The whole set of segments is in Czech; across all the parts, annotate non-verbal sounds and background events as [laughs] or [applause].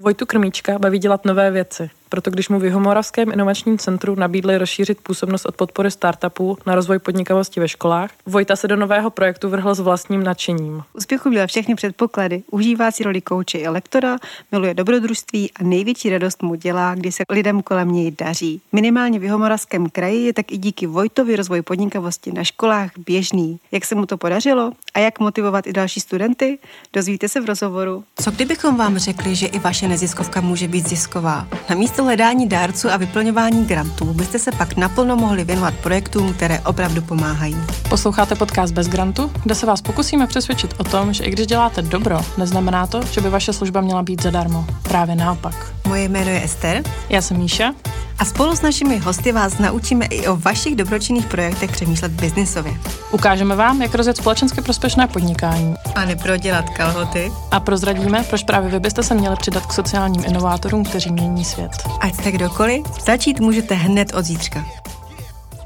Vojtu Krmíčka baví dělat nové věci. Proto když mu v Jihomoravském inovačním centru nabídli rozšířit působnost od podpory startupů na rozvoj podnikavosti ve školách, Vojta se do nového projektu vrhl s vlastním nadšením. Úspěchu měl všechny předpoklady. Užívá si roli kouče i lektora, miluje dobrodružství a největší radost mu dělá, když se lidem kolem něj daří. Minimálně v Jihomoravském kraji je tak i díky Vojtovi rozvoj podnikavosti na školách běžný. Jak se mu to podařilo a jak motivovat i další studenty, dozvíte se v rozhovoru. Co kdybychom vám řekli, že i vaše neziskovka může být zisková? Na místo hledání dárců a vyplňování grantů byste se pak naplno mohli věnovat projektům, které opravdu pomáhají. Posloucháte podcast Bez grantu, kde se vás pokusíme přesvědčit o tom, že i když děláte dobro, neznamená to, že by vaše služba měla být zadarmo. Právě naopak. Moje jméno je Ester. Já jsem Míša. A spolu s našimi hosty vás naučíme i o vašich dobročinných projektech přemýšlet biznisově. Ukážeme vám, jak rozjet společensky prospěšné podnikání. A neprodělat kalhoty. A prozradíme, proč právě vy byste se měli přidat k sociálním inovátorům, kteří mění svět. Ať jste kdokoliv, začít můžete hned od zítřka.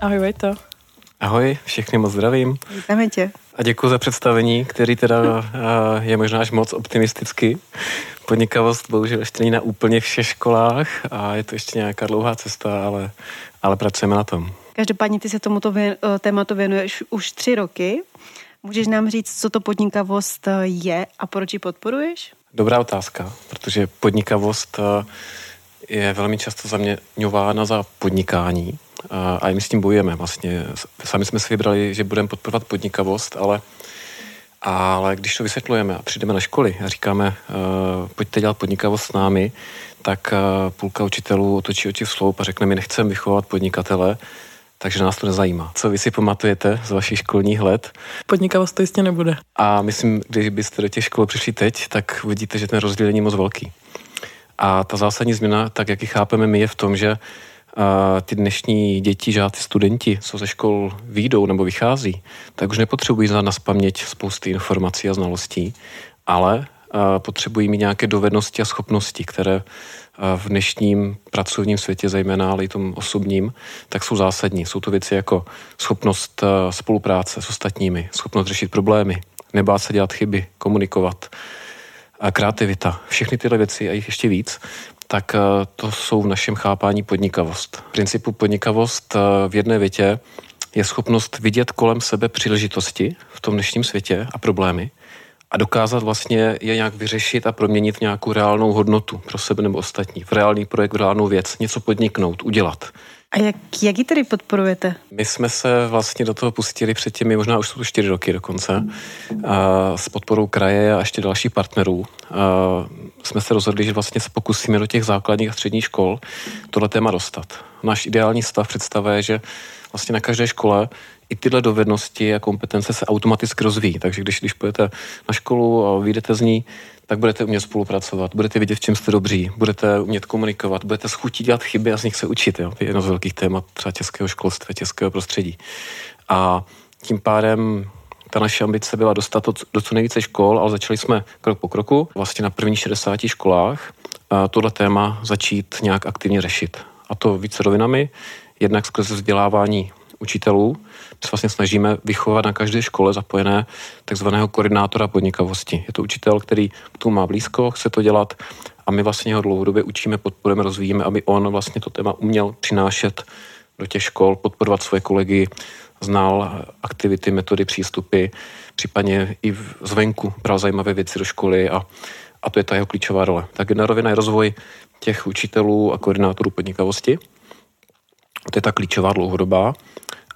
Ahoj Vejto. Ahoj, všechny moc zdravím. Vítáme tě. A děkuji za představení, který teda [laughs] je možná až moc optimisticky. Podnikavost bohužel ještě není na úplně všech školách a je to ještě nějaká dlouhá cesta, ale, ale pracujeme na tom. Každopádně ty se tomuto vě, tématu věnuješ už tři roky. Můžeš nám říct, co to podnikavost je a proč ji podporuješ? Dobrá otázka, protože podnikavost je velmi často zaměňována za podnikání a my s tím bojujeme vlastně. Sami jsme si vybrali, že budeme podporovat podnikavost, ale ale když to vysvětlujeme a přijdeme na školy a říkáme, uh, pojďte dělat podnikavost s námi, tak uh, půlka učitelů otočí oči v sloup a řekne, my nechceme vychovat podnikatele, takže nás to nezajímá. Co vy si pamatujete z vašich školních let? Podnikavost to jistě nebude. A myslím, když byste do těch škol přišli teď, tak vidíte, že ten rozdíl není moc velký. A ta zásadní změna, tak jak ji chápeme my, je v tom, že ty dnešní děti, žáci, studenti, co ze škol výjdou nebo vychází, tak už nepotřebují znát na spaměť spousty informací a znalostí, ale potřebují mít nějaké dovednosti a schopnosti, které v dnešním pracovním světě, zejména ale i tom osobním, tak jsou zásadní. Jsou to věci jako schopnost spolupráce s ostatními, schopnost řešit problémy, nebát se dělat chyby, komunikovat, a kreativita, všechny tyhle věci a jich ještě víc, tak eh, to jsou v našem chápání podnikavost. V principu podnikavost eh, v jedné větě je schopnost vidět kolem sebe příležitosti v tom dnešním světě a problémy a dokázat vlastně je nějak vyřešit a proměnit v nějakou reálnou hodnotu pro sebe nebo ostatní, v reálný projekt, v reálnou věc, něco podniknout, udělat. A jak, jak ji tedy podporujete? My jsme se vlastně do toho pustili před těmi, možná už jsou to čtyři roky dokonce, a s podporou kraje a ještě dalších partnerů. A jsme se rozhodli, že vlastně se pokusíme do těch základních a středních škol tohle téma dostat. Náš ideální stav představuje, že vlastně na každé škole i tyhle dovednosti a kompetence se automaticky rozvíjí. Takže když, když půjdete na školu a vyjdete z ní, tak budete umět spolupracovat, budete vidět, v čem jste dobří, budete umět komunikovat, budete schutí dělat chyby a z nich se učit. Jo? To je jedno z velkých témat třeba českého školství, českého prostředí. A tím pádem ta naše ambice byla dostat to do co nejvíce škol, ale začali jsme krok po kroku, vlastně na prvních 60 školách, tohle téma začít nějak aktivně řešit. A to více rovinami, jednak skrze vzdělávání učitelů. My se vlastně snažíme vychovat na každé škole zapojené takzvaného koordinátora podnikavosti. Je to učitel, který k tomu má blízko, chce to dělat a my vlastně ho dlouhodobě učíme, podporujeme, rozvíjíme, aby on vlastně to téma uměl přinášet do těch škol, podporovat svoje kolegy, znal aktivity, metody, přístupy, případně i zvenku bral zajímavé věci do školy a, a to je ta jeho klíčová role. Tak jedna rovina je rozvoj těch učitelů a koordinátorů podnikavosti. To je ta klíčová dlouhodobá.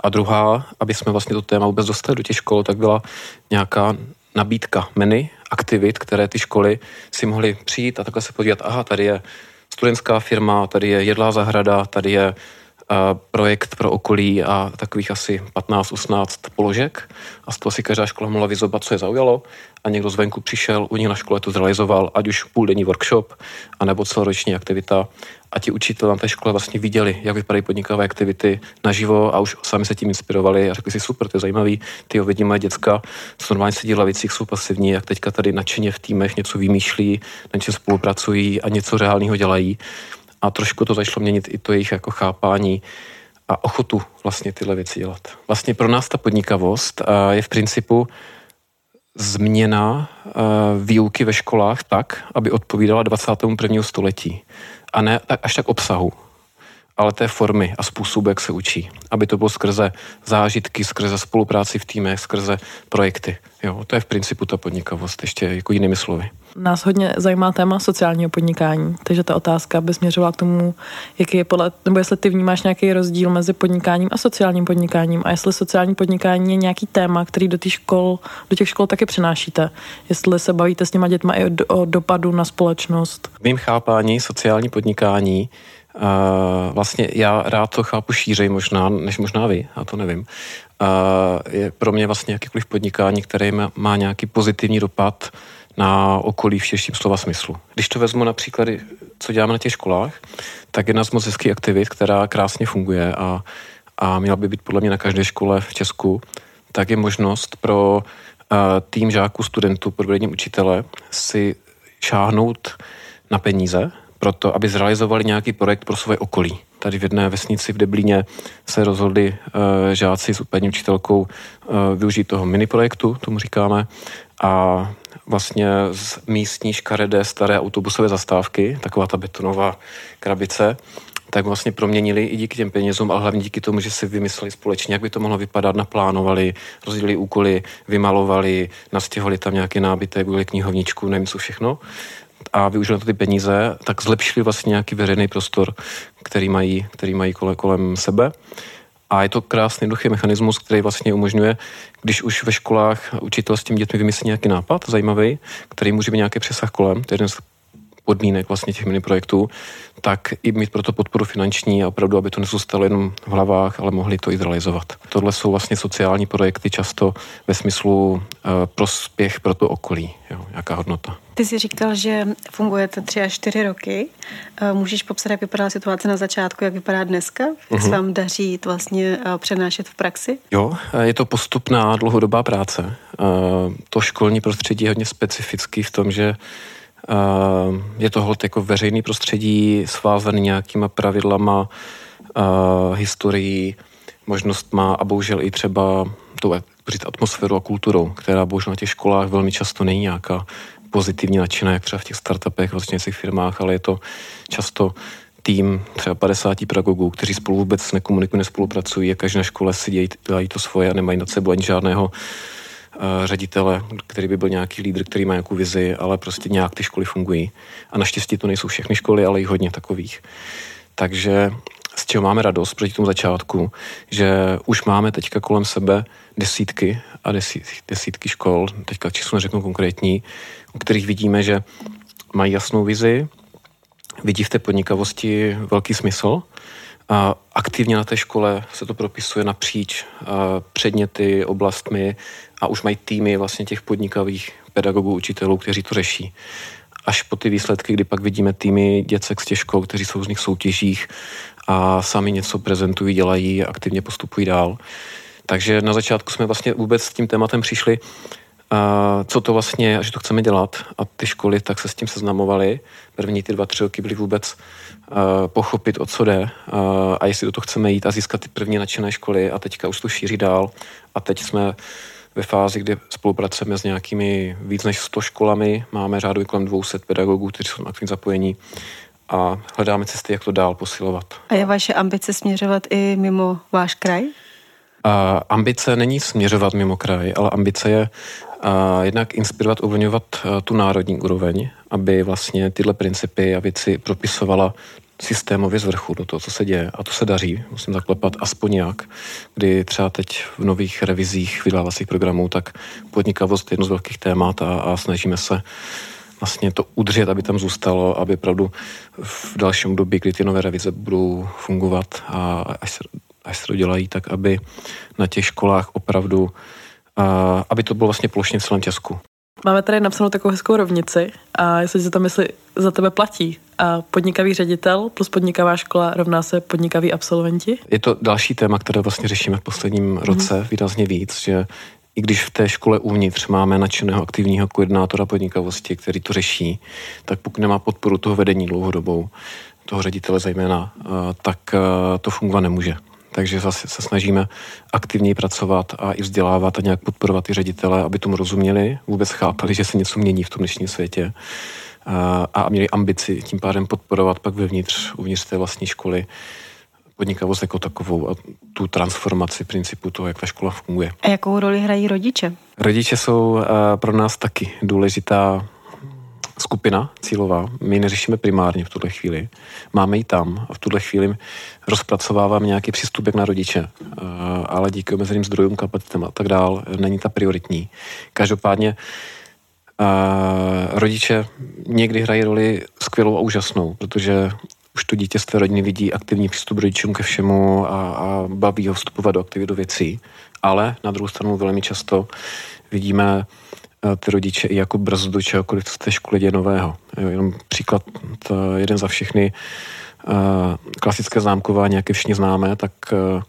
A druhá, aby jsme vlastně to téma vůbec dostali do těch škol, tak byla nějaká nabídka menu, aktivit, které ty školy si mohly přijít a takhle se podívat, aha, tady je studentská firma, tady je jedlá zahrada, tady je projekt pro okolí a takových asi 15-18 položek. A z toho si každá škola mohla vyzobat, co je zaujalo. A někdo zvenku přišel, u nich na škole to zrealizoval, ať už půldenní workshop, anebo celoroční aktivita. A ti učitelé na té škole vlastně viděli, jak vypadají podnikavé aktivity naživo a už sami se tím inspirovali a řekli si, super, to je zajímavý, ty ho vidím moje děcka, co normálně sedí v lavicích, jsou pasivní, jak teďka tady nadšeně v týmech něco vymýšlí, na čem spolupracují a něco reálného dělají a trošku to začalo měnit i to jejich jako chápání a ochotu vlastně tyhle věci dělat. Vlastně pro nás ta podnikavost je v principu změna výuky ve školách tak, aby odpovídala 21. století a ne až tak obsahu ale té formy a způsobu, jak se učí. Aby to bylo skrze zážitky, skrze spolupráci v týmech, skrze projekty. Jo, to je v principu ta podnikavost, ještě jako jinými slovy. Nás hodně zajímá téma sociálního podnikání, takže ta otázka by směřovala k tomu, jaký je podle, nebo jestli ty vnímáš nějaký rozdíl mezi podnikáním a sociálním podnikáním a jestli sociální podnikání je nějaký téma, který do těch škol, do těch škol taky přinášíte. Jestli se bavíte s těma dětma i o, o dopadu na společnost. V mým chápání sociální podnikání Uh, vlastně já rád to chápu šířej možná, než možná vy, já to nevím. Uh, je pro mě vlastně jakýkoliv podnikání, které má, má nějaký pozitivní dopad na okolí v širším slova smyslu. Když to vezmu například, co děláme na těch školách, tak jedna z moc hezkých aktivit, která krásně funguje a, a měla by být podle mě na každé škole v Česku, tak je možnost pro uh, tým žáků, studentů, podvedení učitele si šáhnout na peníze, proto, aby zrealizovali nějaký projekt pro svoje okolí. Tady v jedné vesnici v Deblíně se rozhodli uh, žáci s paní učitelkou uh, využít toho mini projektu, tomu říkáme, a vlastně z místní škaredé staré autobusové zastávky, taková ta betonová krabice, tak vlastně proměnili i díky těm penězům, ale hlavně díky tomu, že si vymysleli společně, jak by to mohlo vypadat, naplánovali, rozdělili úkoly, vymalovali, nastěhovali tam nějaký nábytek, byli knihovničku, nevím co všechno a využili to ty peníze, tak zlepšili vlastně nějaký veřejný prostor, který mají, který mají kole, kolem sebe. A je to krásný jednoduchý mechanismus, který vlastně umožňuje, když už ve školách učitel s tím dětmi vymyslí nějaký nápad zajímavý, který může být nějaký přesah kolem, to je jeden z podmínek vlastně těch mini projektů, tak i mít proto podporu finanční a opravdu, aby to nezůstalo jenom v hlavách, ale mohli to i zrealizovat. Tohle jsou vlastně sociální projekty často ve smyslu uh, prospěch pro to okolí, jo, jaká hodnota. Ty jsi říkal, že fungujete tři až čtyři roky. Uh, můžeš popsat, jak vypadá situace na začátku, jak vypadá dneska? Jak se vám daří to vlastně uh, přenášet v praxi? Jo, je to postupná dlouhodobá práce. To školní prostředí je hodně specifický v tom, že Eh, je to hold jako veřejný prostředí, svázaný nějakýma pravidlama, eh, historií, možnost má a bohužel i třeba tou říct, atmosféru a kulturou, která bohužel na těch školách velmi často není nějaká pozitivní nadšená, jak třeba v těch startupech, vlastně v těch firmách, ale je to často tým třeba 50 pedagogů, kteří spolu vůbec nekomunikují, nespolupracují a každý na škole si dějí, dělají to svoje a nemají nad sebou ani žádného Eh, ředitele, který by byl nějaký lídr, který má nějakou vizi, ale prostě nějak ty školy fungují. A naštěstí to nejsou všechny školy, ale i hodně takových. Takže z čeho máme radost proti tomu začátku, že už máme teďka kolem sebe desítky a desítky, škol, teďka číslo neřeknu konkrétní, u kterých vidíme, že mají jasnou vizi, vidí v té podnikavosti velký smysl aktivně na té škole se to propisuje napříč předměty, oblastmi a už mají týmy vlastně těch podnikavých pedagogů, učitelů, kteří to řeší. Až po ty výsledky, kdy pak vidíme týmy děcek z těch škol, kteří jsou v různých soutěžích a sami něco prezentují, dělají a aktivně postupují dál. Takže na začátku jsme vlastně vůbec s tím tématem přišli, co to vlastně že to chceme dělat. A ty školy tak se s tím seznamovaly. První ty dva, tři roky byly vůbec pochopit, o co jde a jestli do toho chceme jít a získat ty první nadšené školy a teďka už to šíří dál. A teď jsme ve fázi, kdy spolupracujeme s nějakými víc než 100 školami, máme řádově kolem 200 pedagogů, kteří jsou aktivně zapojení a hledáme cesty, jak to dál posilovat. A je vaše ambice směřovat i mimo váš kraj? A ambice není směřovat mimo kraj, ale ambice je a jednak inspirovat, uvolňovat tu národní úroveň, aby vlastně tyhle principy a věci propisovala systémově z vrchu do toho, co se děje. A to se daří, musím zaklepat aspoň jak, kdy třeba teď v nových revizích vydávacích programů, tak podnikavost je jedno z velkých témat a, a snažíme se vlastně to udržet, aby tam zůstalo, aby opravdu v dalším době, kdy ty nové revize budou fungovat a až se, až se to dělají, tak aby na těch školách opravdu, a, aby to bylo vlastně plošně v celém Česku. Máme tady napsanou takovou hezkou rovnici a jestli se to myslí, za tebe platí. A podnikavý ředitel plus podnikavá škola rovná se podnikaví absolventi? Je to další téma, které vlastně řešíme v posledním mm. roce výrazně víc, že i když v té škole uvnitř máme nadšeného aktivního koordinátora podnikavosti, který to řeší, tak pokud nemá podporu toho vedení dlouhodobou, toho ředitele zejména, tak to fungovat nemůže. Takže zase se snažíme aktivněji pracovat a i vzdělávat a nějak podporovat ty ředitele, aby tomu rozuměli, vůbec chápali, že se něco mění v tom dnešním světě a měli ambici tím pádem podporovat pak vevnitř, uvnitř té vlastní školy podnikavost jako takovou a tu transformaci principu toho, jak ta škola funguje. A jakou roli hrají rodiče? Rodiče jsou pro nás taky důležitá skupina cílová. My neřešíme primárně v tuhle chvíli. Máme ji tam a v tuhle chvíli rozpracováváme nějaký přístupek na rodiče, ale díky omezeným zdrojům, kapacitám a tak dál není ta prioritní. Každopádně rodiče někdy hrají roli skvělou a úžasnou, protože už to dítě z té rodiny vidí aktivní přístup rodičům ke všemu a, a baví ho vstupovat do aktivit do věcí. Ale na druhou stranu velmi často vidíme eh, ty rodiče i jako brzdu čehokoliv, co z té školy děje nového. Jo, jenom příklad, to jeden za všechny, uh, klasické známkování, jaké všichni známe, tak uh,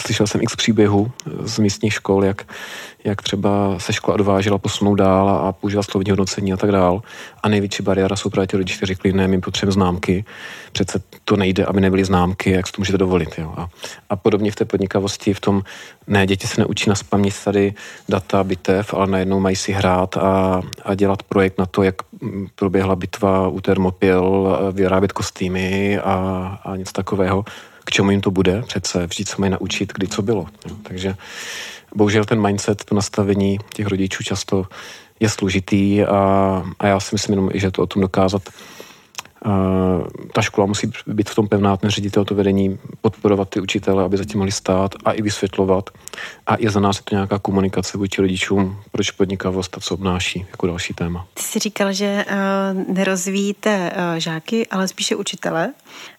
slyšel jsem x příběhů z místních škol, jak, jak třeba se škola odvážela posunout dál a, používat slovní hodnocení a tak dál. A největší bariéra jsou právě ti rodiče, kteří řekli, ne, my potřebujeme známky, přece to nejde, aby nebyly známky, jak si to můžete dovolit. Jo. A, a podobně v té podnikavosti, v tom, ne, děti se neučí na spaměť tady data bitev, ale najednou mají si hrát a, a dělat projekt na to, jak proběhla bitva u Termopil, vyrábět kostýmy a, a něco takového k čemu jim to bude, přece vždyť se mají naučit, kdy co bylo. Jo. Takže bohužel ten mindset, to nastavení těch rodičů často je složitý a, a já si myslím jenom, že to o tom dokázat ta škola musí být v tom pevná, ten ředitel, to vedení, podporovat ty učitele, aby zatím mohli stát a i vysvětlovat. A i za nás je to nějaká komunikace vůči rodičům, proč podnikavost a co obnáší jako další téma. Ty jsi říkal, že uh, nerozvíjíte uh, žáky, ale spíše učitele.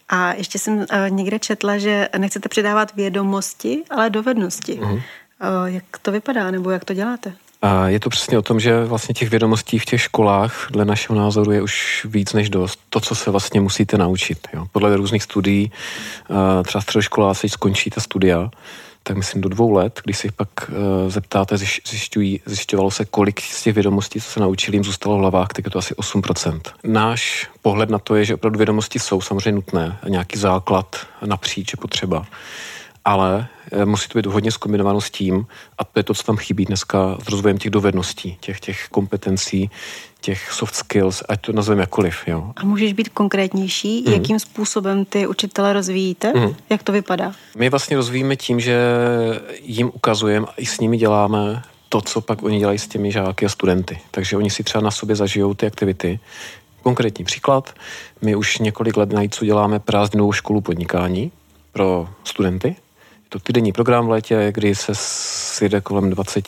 A ještě jsem uh, někde četla, že nechcete předávat vědomosti, ale dovednosti. Uh-huh. Uh, jak to vypadá, nebo jak to děláte? Je to přesně o tom, že vlastně těch vědomostí v těch školách dle našeho názoru je už víc než dost. To, co se vlastně musíte naučit. Jo. Podle různých studií, třeba středoškoláci skončí ta studia, tak myslím do dvou let, když si pak uh, zeptáte, zjišťují, zjišťovalo se, kolik z těch vědomostí, co se naučili, jim zůstalo v hlavách, tak je to asi 8%. Náš pohled na to je, že opravdu vědomosti jsou samozřejmě nutné, nějaký základ napříč je potřeba ale eh, musí to být hodně zkombinováno s tím, a to je to, co tam chybí dneska s rozvojem těch dovedností, těch, těch kompetencí, těch soft skills, ať to nazveme jakkoliv. Jo. A můžeš být konkrétnější, mm. jakým způsobem ty učitele rozvíjíte? Mm. Jak to vypadá? My vlastně rozvíjíme tím, že jim ukazujeme a i s nimi děláme to, co pak oni dělají s těmi žáky a studenty. Takže oni si třeba na sobě zažijou ty aktivity. Konkrétní příklad, my už několik let na JICu děláme prázdnou školu podnikání pro studenty, to týdenní program v létě, kdy se sjede kolem 20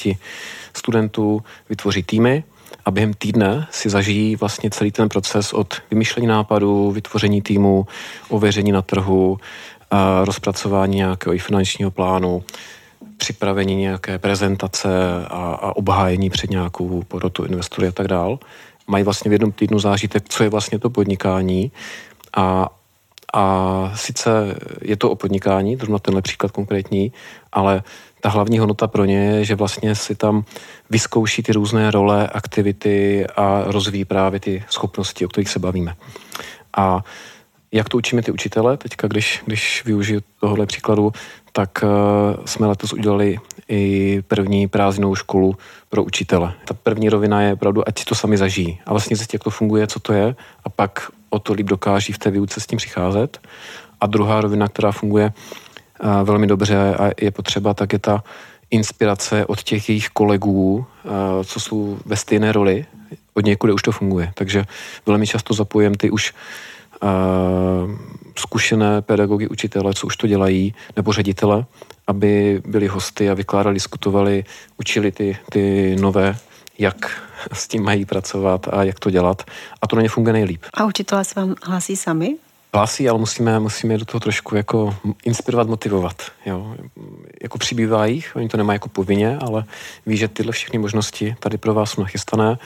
studentů, vytvoří týmy a během týdne si zažijí vlastně celý ten proces od vymýšlení nápadů, vytvoření týmu, ověření na trhu, a rozpracování nějakého i finančního plánu, připravení nějaké prezentace a, a obhájení před nějakou porotu investory a tak dál. Mají vlastně v jednom týdnu zážitek, co je vlastně to podnikání a a sice je to o podnikání, zrovna tenhle příklad konkrétní, ale ta hlavní hodnota pro ně je, že vlastně si tam vyzkouší ty různé role, aktivity a rozvíjí právě ty schopnosti, o kterých se bavíme. A jak to učíme ty učitele, teďka když, když využiju tohohle příkladu, tak uh, jsme letos udělali i první prázdnou školu pro učitele. Ta první rovina je opravdu, ať si to sami zažijí a vlastně zjistí, jak to funguje, co to je a pak o to líp dokáží v té výuce s tím přicházet. A druhá rovina, která funguje uh, velmi dobře a je potřeba, tak je ta inspirace od těch jejich kolegů, uh, co jsou ve stejné roli, od někud už to funguje. Takže velmi často zapojím ty už uh, zkušené pedagogy, učitele, co už to dělají, nebo ředitele, aby byli hosty a vykládali, diskutovali, učili ty, ty nové, jak s tím mají pracovat a jak to dělat. A to na ně funguje nejlíp. A učitelé se vám hlásí sami? Hlásí, ale musíme, musíme do toho trošku jako inspirovat, motivovat. Jo. Jako přibývá jich, oni to nemají jako povinně, ale ví, že tyhle všechny možnosti tady pro vás jsou nachystané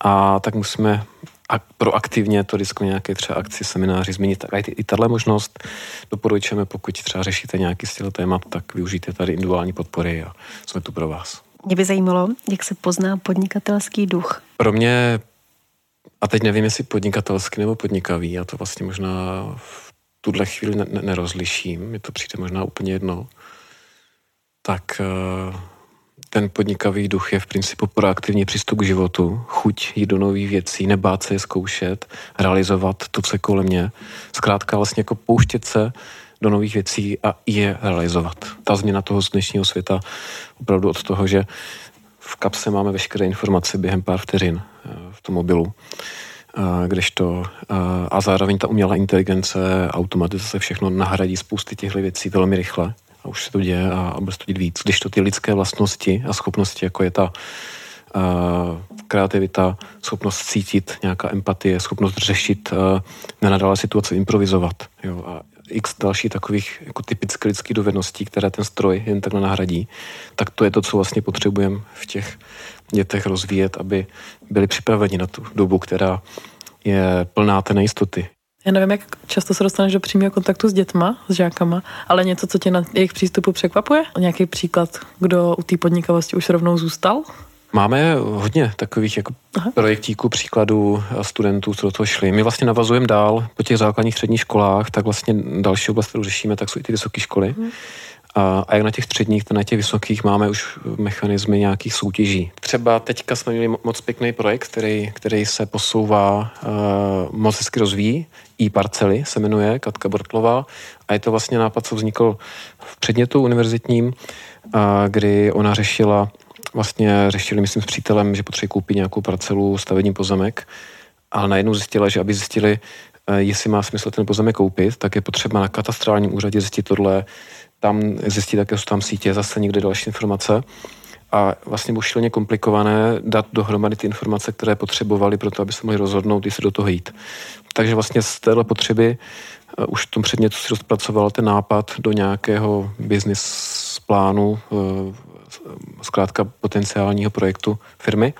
a tak musíme a proaktivně to vždycky nějaké třeba akci, semináři změnit. Tak i, i tahle možnost doporučujeme, pokud třeba řešíte nějaký styl témat, tak využijte tady individuální podpory a jsme tu pro vás. Mě by zajímalo, jak se pozná podnikatelský duch. Pro mě, a teď nevím, jestli podnikatelský nebo podnikavý, a to vlastně možná v tuhle chvíli ne- nerozliším, mi to přijde možná úplně jedno, tak uh, ten podnikavý duch je v principu proaktivní přístup k životu, chuť jít do nových věcí, nebát se je zkoušet, realizovat to, co je kolem mě. Zkrátka vlastně jako pouštět se do nových věcí a je realizovat. Ta změna toho z dnešního světa opravdu od toho, že v kapse máme veškeré informace během pár vteřin eh, v tom mobilu, kdežto a zároveň ta umělá inteligence, automatizace, všechno nahradí spousty těchto věcí velmi rychle a už se to děje a bude to dít víc. Když to ty lidské vlastnosti a schopnosti, jako je ta kreativita, schopnost cítit, nějaká empatie, schopnost řešit nenadále situace, improvizovat. Jo, a x dalších takových jako typicky lidských dovedností, které ten stroj jen takhle nahradí, tak to je to, co vlastně potřebujeme v těch dětech rozvíjet, aby byli připraveni na tu dobu, která je plná té nejistoty. Já nevím, jak často se dostaneš do přímého kontaktu s dětma, s žákama, ale něco, co tě na jejich přístupu překvapuje? Nějaký příklad, kdo u té podnikavosti už rovnou zůstal? Máme hodně takových jako projektíků, příkladů studentů, co do toho šli. My vlastně navazujeme dál po těch základních středních školách, tak vlastně další oblast, kterou řešíme, tak jsou i ty vysoké školy. Hmm. A, a jak na těch středních, tak na těch vysokých máme už mechanismy nějakých soutěží. Třeba teďka jsme měli moc pěkný projekt, který, který se posouvá, uh, moc hezky rozvíjí. I parcely se jmenuje Katka Bortlová a je to vlastně nápad, co vznikl v předmětu univerzitním, uh, kdy ona řešila vlastně řešili, myslím, s přítelem, že potřebují koupit nějakou parcelu, stavební pozemek, ale najednou zjistila, že aby zjistili, eh, jestli má smysl ten pozemek koupit, tak je potřeba na katastrálním úřadě zjistit tohle, tam zjistit, jaké jsou tam sítě, zase někde další informace. A vlastně bylo šíleně komplikované dát dohromady ty informace, které potřebovali pro to, aby se mohli rozhodnout, jestli do toho jít. Takže vlastně z téhle potřeby uh, už v tom předmětu si rozpracoval ten nápad do nějakého business plánu, uh, zkrátka potenciálního projektu firmy.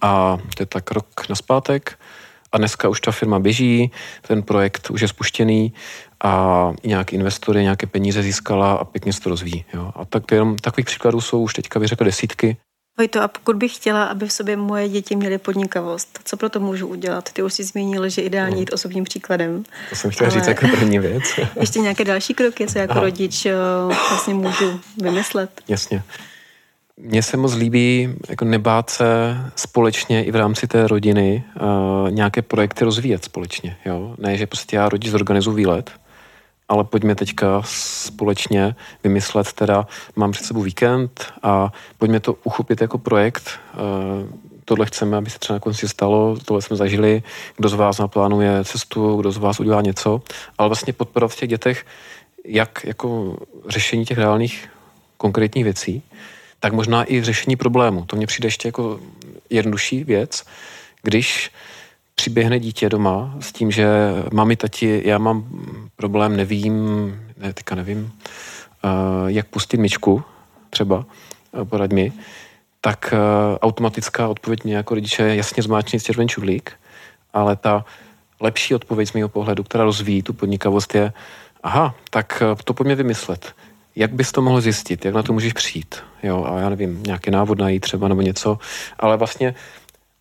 A to je tak rok naspátek. A dneska už ta firma běží, ten projekt už je spuštěný a nějaký investory nějaké peníze získala a pěkně se to rozvíjí. Jo. A tak jenom takových příkladů jsou už teďka, bych řekl, desítky. Vojto, a pokud bych chtěla, aby v sobě moje děti měly podnikavost, co pro to můžu udělat? Ty už jsi zmínil, že ideálně jít osobním příkladem. To jsem chtěla ale... říct jako první věc. [laughs] ještě nějaké další kroky, co jako Aha. rodič eh, vlastně můžu vymyslet? Jasně. Mně se moc líbí jako nebát se společně i v rámci té rodiny uh, nějaké projekty rozvíjet společně. Jo? Ne, že prostě já rodič zorganizuji výlet, ale pojďme teďka společně vymyslet, teda mám před sebou víkend a pojďme to uchopit jako projekt. Uh, tohle chceme, aby se třeba na konci stalo, tohle jsme zažili, kdo z vás naplánuje cestu, kdo z vás udělá něco, ale vlastně podporovat v těch dětech jak jako řešení těch reálných konkrétních věcí, tak možná i řešení problému. To mně přijde ještě jako jednodušší věc, když přiběhne dítě doma s tím, že mami, tati, já mám problém, nevím, ne, teďka nevím, uh, jak pustit myčku třeba, uh, poraď mi, tak uh, automatická odpověď mě jako rodiče je jasně zmáčknit červený čudlík, ale ta lepší odpověď z mého pohledu, která rozvíjí tu podnikavost je, aha, tak to pojďme vymyslet jak bys to mohl zjistit, jak na to můžeš přijít, jo, a já nevím, nějaký návod najít třeba nebo něco, ale vlastně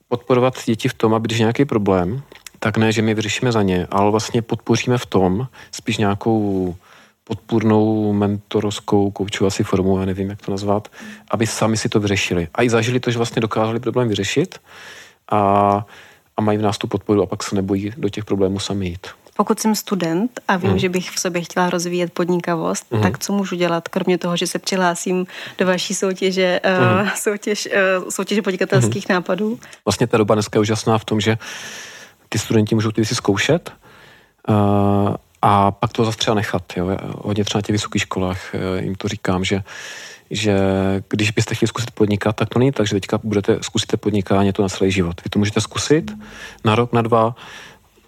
podporovat děti v tom, aby když nějaký problém, tak ne, že my vyřešíme za ně, ale vlastně podpoříme v tom spíš nějakou podpůrnou mentorskou koučovací formu, já nevím, jak to nazvat, aby sami si to vyřešili. A i zažili to, že vlastně dokázali problém vyřešit a, a mají v nás tu podporu a pak se nebojí do těch problémů sami jít. Pokud jsem student a vím, mm. že bych v sobě chtěla rozvíjet podnikavost, mm. tak co můžu dělat, kromě toho, že se přihlásím do vaší soutěže, mm. uh, soutěž, uh, soutěže podnikatelských mm. nápadů? Vlastně ta doba dneska je úžasná v tom, že ty studenti můžou ty věci zkoušet uh, a pak to zase třeba nechat. Jo. Hodně třeba na těch vysokých školách jim to říkám, že že když byste chtěli zkusit podnikat, tak to není tak, že teďka budete zkusit podnikání to na celý život. Vy to můžete zkusit na rok, na dva,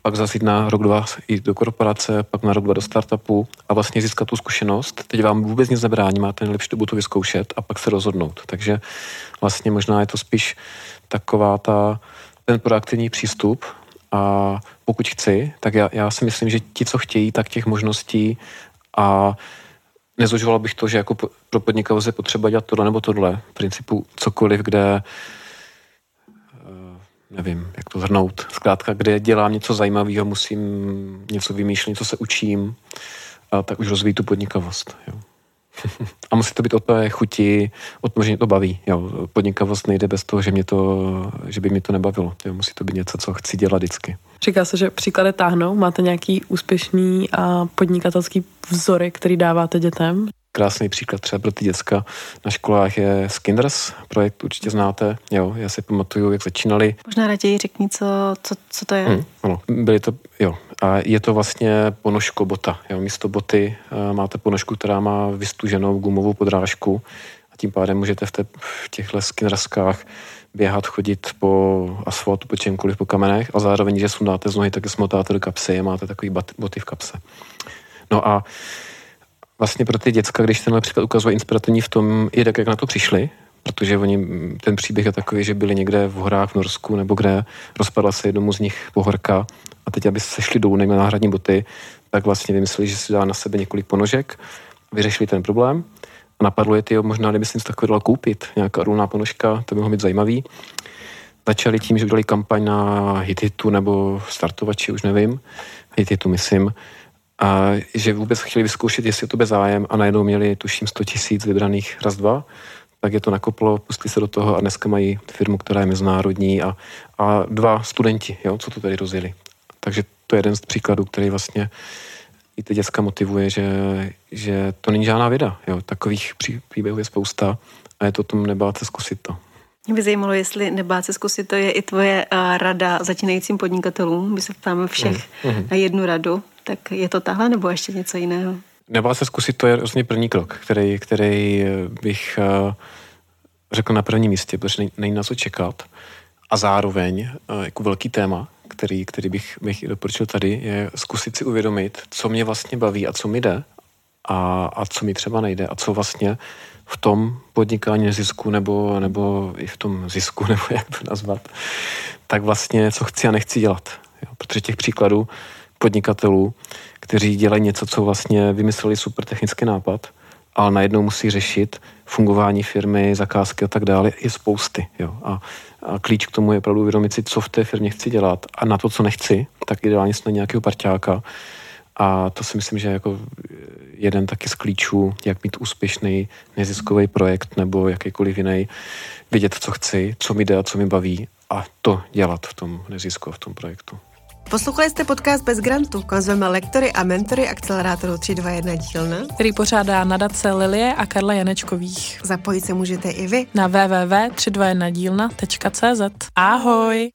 pak zase jít na rok, dva i do korporace, pak na rok, dva do startupu a vlastně získat tu zkušenost. Teď vám vůbec nic nebrání, máte nejlepší dobu to vyzkoušet a pak se rozhodnout. Takže vlastně možná je to spíš taková ta, ten proaktivní přístup a pokud chci, tak já, já si myslím, že ti, co chtějí, tak těch možností a nezužoval bych to, že jako pro podnikavost je potřeba dělat tohle nebo tohle. V principu cokoliv, kde nevím, jak to zhrnout. Zkrátka, kde dělám něco zajímavého, musím něco vymýšlet, něco se učím, a tak už rozvíjí tu podnikavost. Jo. [laughs] A musí to být od té chuti, od toho, že mě to baví. Jo. Podnikavost nejde bez toho, že, mě to, že by mě to nebavilo. Jo. Musí to být něco, co chci dělat vždycky. Říká se, že příklady táhnou. Máte nějaký úspěšný a podnikatelský vzory, který dáváte dětem? Krásný příklad třeba pro ty děcka na školách je Skinders, projekt určitě znáte, jo, já si pamatuju, jak začínali. Možná raději řekni, co, co, co to je. Hmm, ano, byly to, jo, a je to vlastně ponožko bota, jo, místo boty uh, máte ponožku, která má vystuženou gumovou podrážku a tím pádem můžete v, te, v těchto skinnerskách běhat, chodit po asfaltu, po čemkoliv, po kamenech a zároveň, že sundáte z nohy, tak smotáte do kapsy a máte takový boty v kapse. No a vlastně pro ty děcka, když tenhle příklad ukazuje inspirativní v tom, i tak, jak na to přišli, protože oni, ten příběh je takový, že byli někde v horách v Norsku nebo kde, rozpadla se jednomu z nich pohorka a teď, aby se šli dolů na náhradní boty, tak vlastně vymysleli, že si dá na sebe několik ponožek, vyřešili ten problém a napadlo je ty, možná kdyby si něco takového dal koupit, nějaká růlná ponožka, to by mohlo být zajímavý. Začali tím, že udělali kampaň na Hititu nebo startovači, už nevím, Hititu myslím, a že vůbec chtěli vyzkoušet, jestli je to bez zájem a najednou měli, tuším, 100 tisíc vybraných raz, dva, tak je to nakoplo, pustili se do toho a dneska mají firmu, která je mezinárodní a, a dva studenti, jo, co to tady rozjeli. Takže to je jeden z příkladů, který vlastně i ty děcka motivuje, že, že to není žádná věda. Jo. Takových příběhů je spousta a je to o tom nebát se zkusit to. Mě by zajímalo, jestli nebát se zkusit, to je i tvoje rada začínajícím podnikatelům. My se ptáme všech mm, na jednu radu. Tak je to tahle nebo ještě něco jiného? Nebát se zkusit, to je vlastně první krok, který, který bych uh, řekl na prvním místě, protože není na co čekat. A zároveň uh, jako velký téma, který, který bych, bych doporučil tady, je zkusit si uvědomit, co mě vlastně baví a co mi jde a, a co mi třeba nejde a co vlastně v tom podnikání zisku nebo, nebo i v tom zisku, [laughs] nebo jak to nazvat, tak vlastně co chci a nechci dělat. Jo, protože těch příkladů podnikatelů, kteří dělají něco, co vlastně vymysleli super technický nápad, ale najednou musí řešit fungování firmy, zakázky a tak dále, je spousty. Jo. A, a klíč k tomu je opravdu uvědomit si, co v té firmě chci dělat a na to, co nechci, tak ideálně snad nějakého parťáka. A to si myslím, že je jako jeden taky z klíčů, jak mít úspěšný neziskový projekt nebo jakýkoliv jiný, vědět, co chci, co mi jde a co mi baví a to dělat v tom nezisku, v tom projektu. Poslouchali jste podcast Bez grantu. Konzveme lektory a mentory akcelerátoru 321 dílna, který pořádá nadace Lilie a Karla Janečkových. Zapojit se můžete i vy na www.321dílna.cz. Ahoj!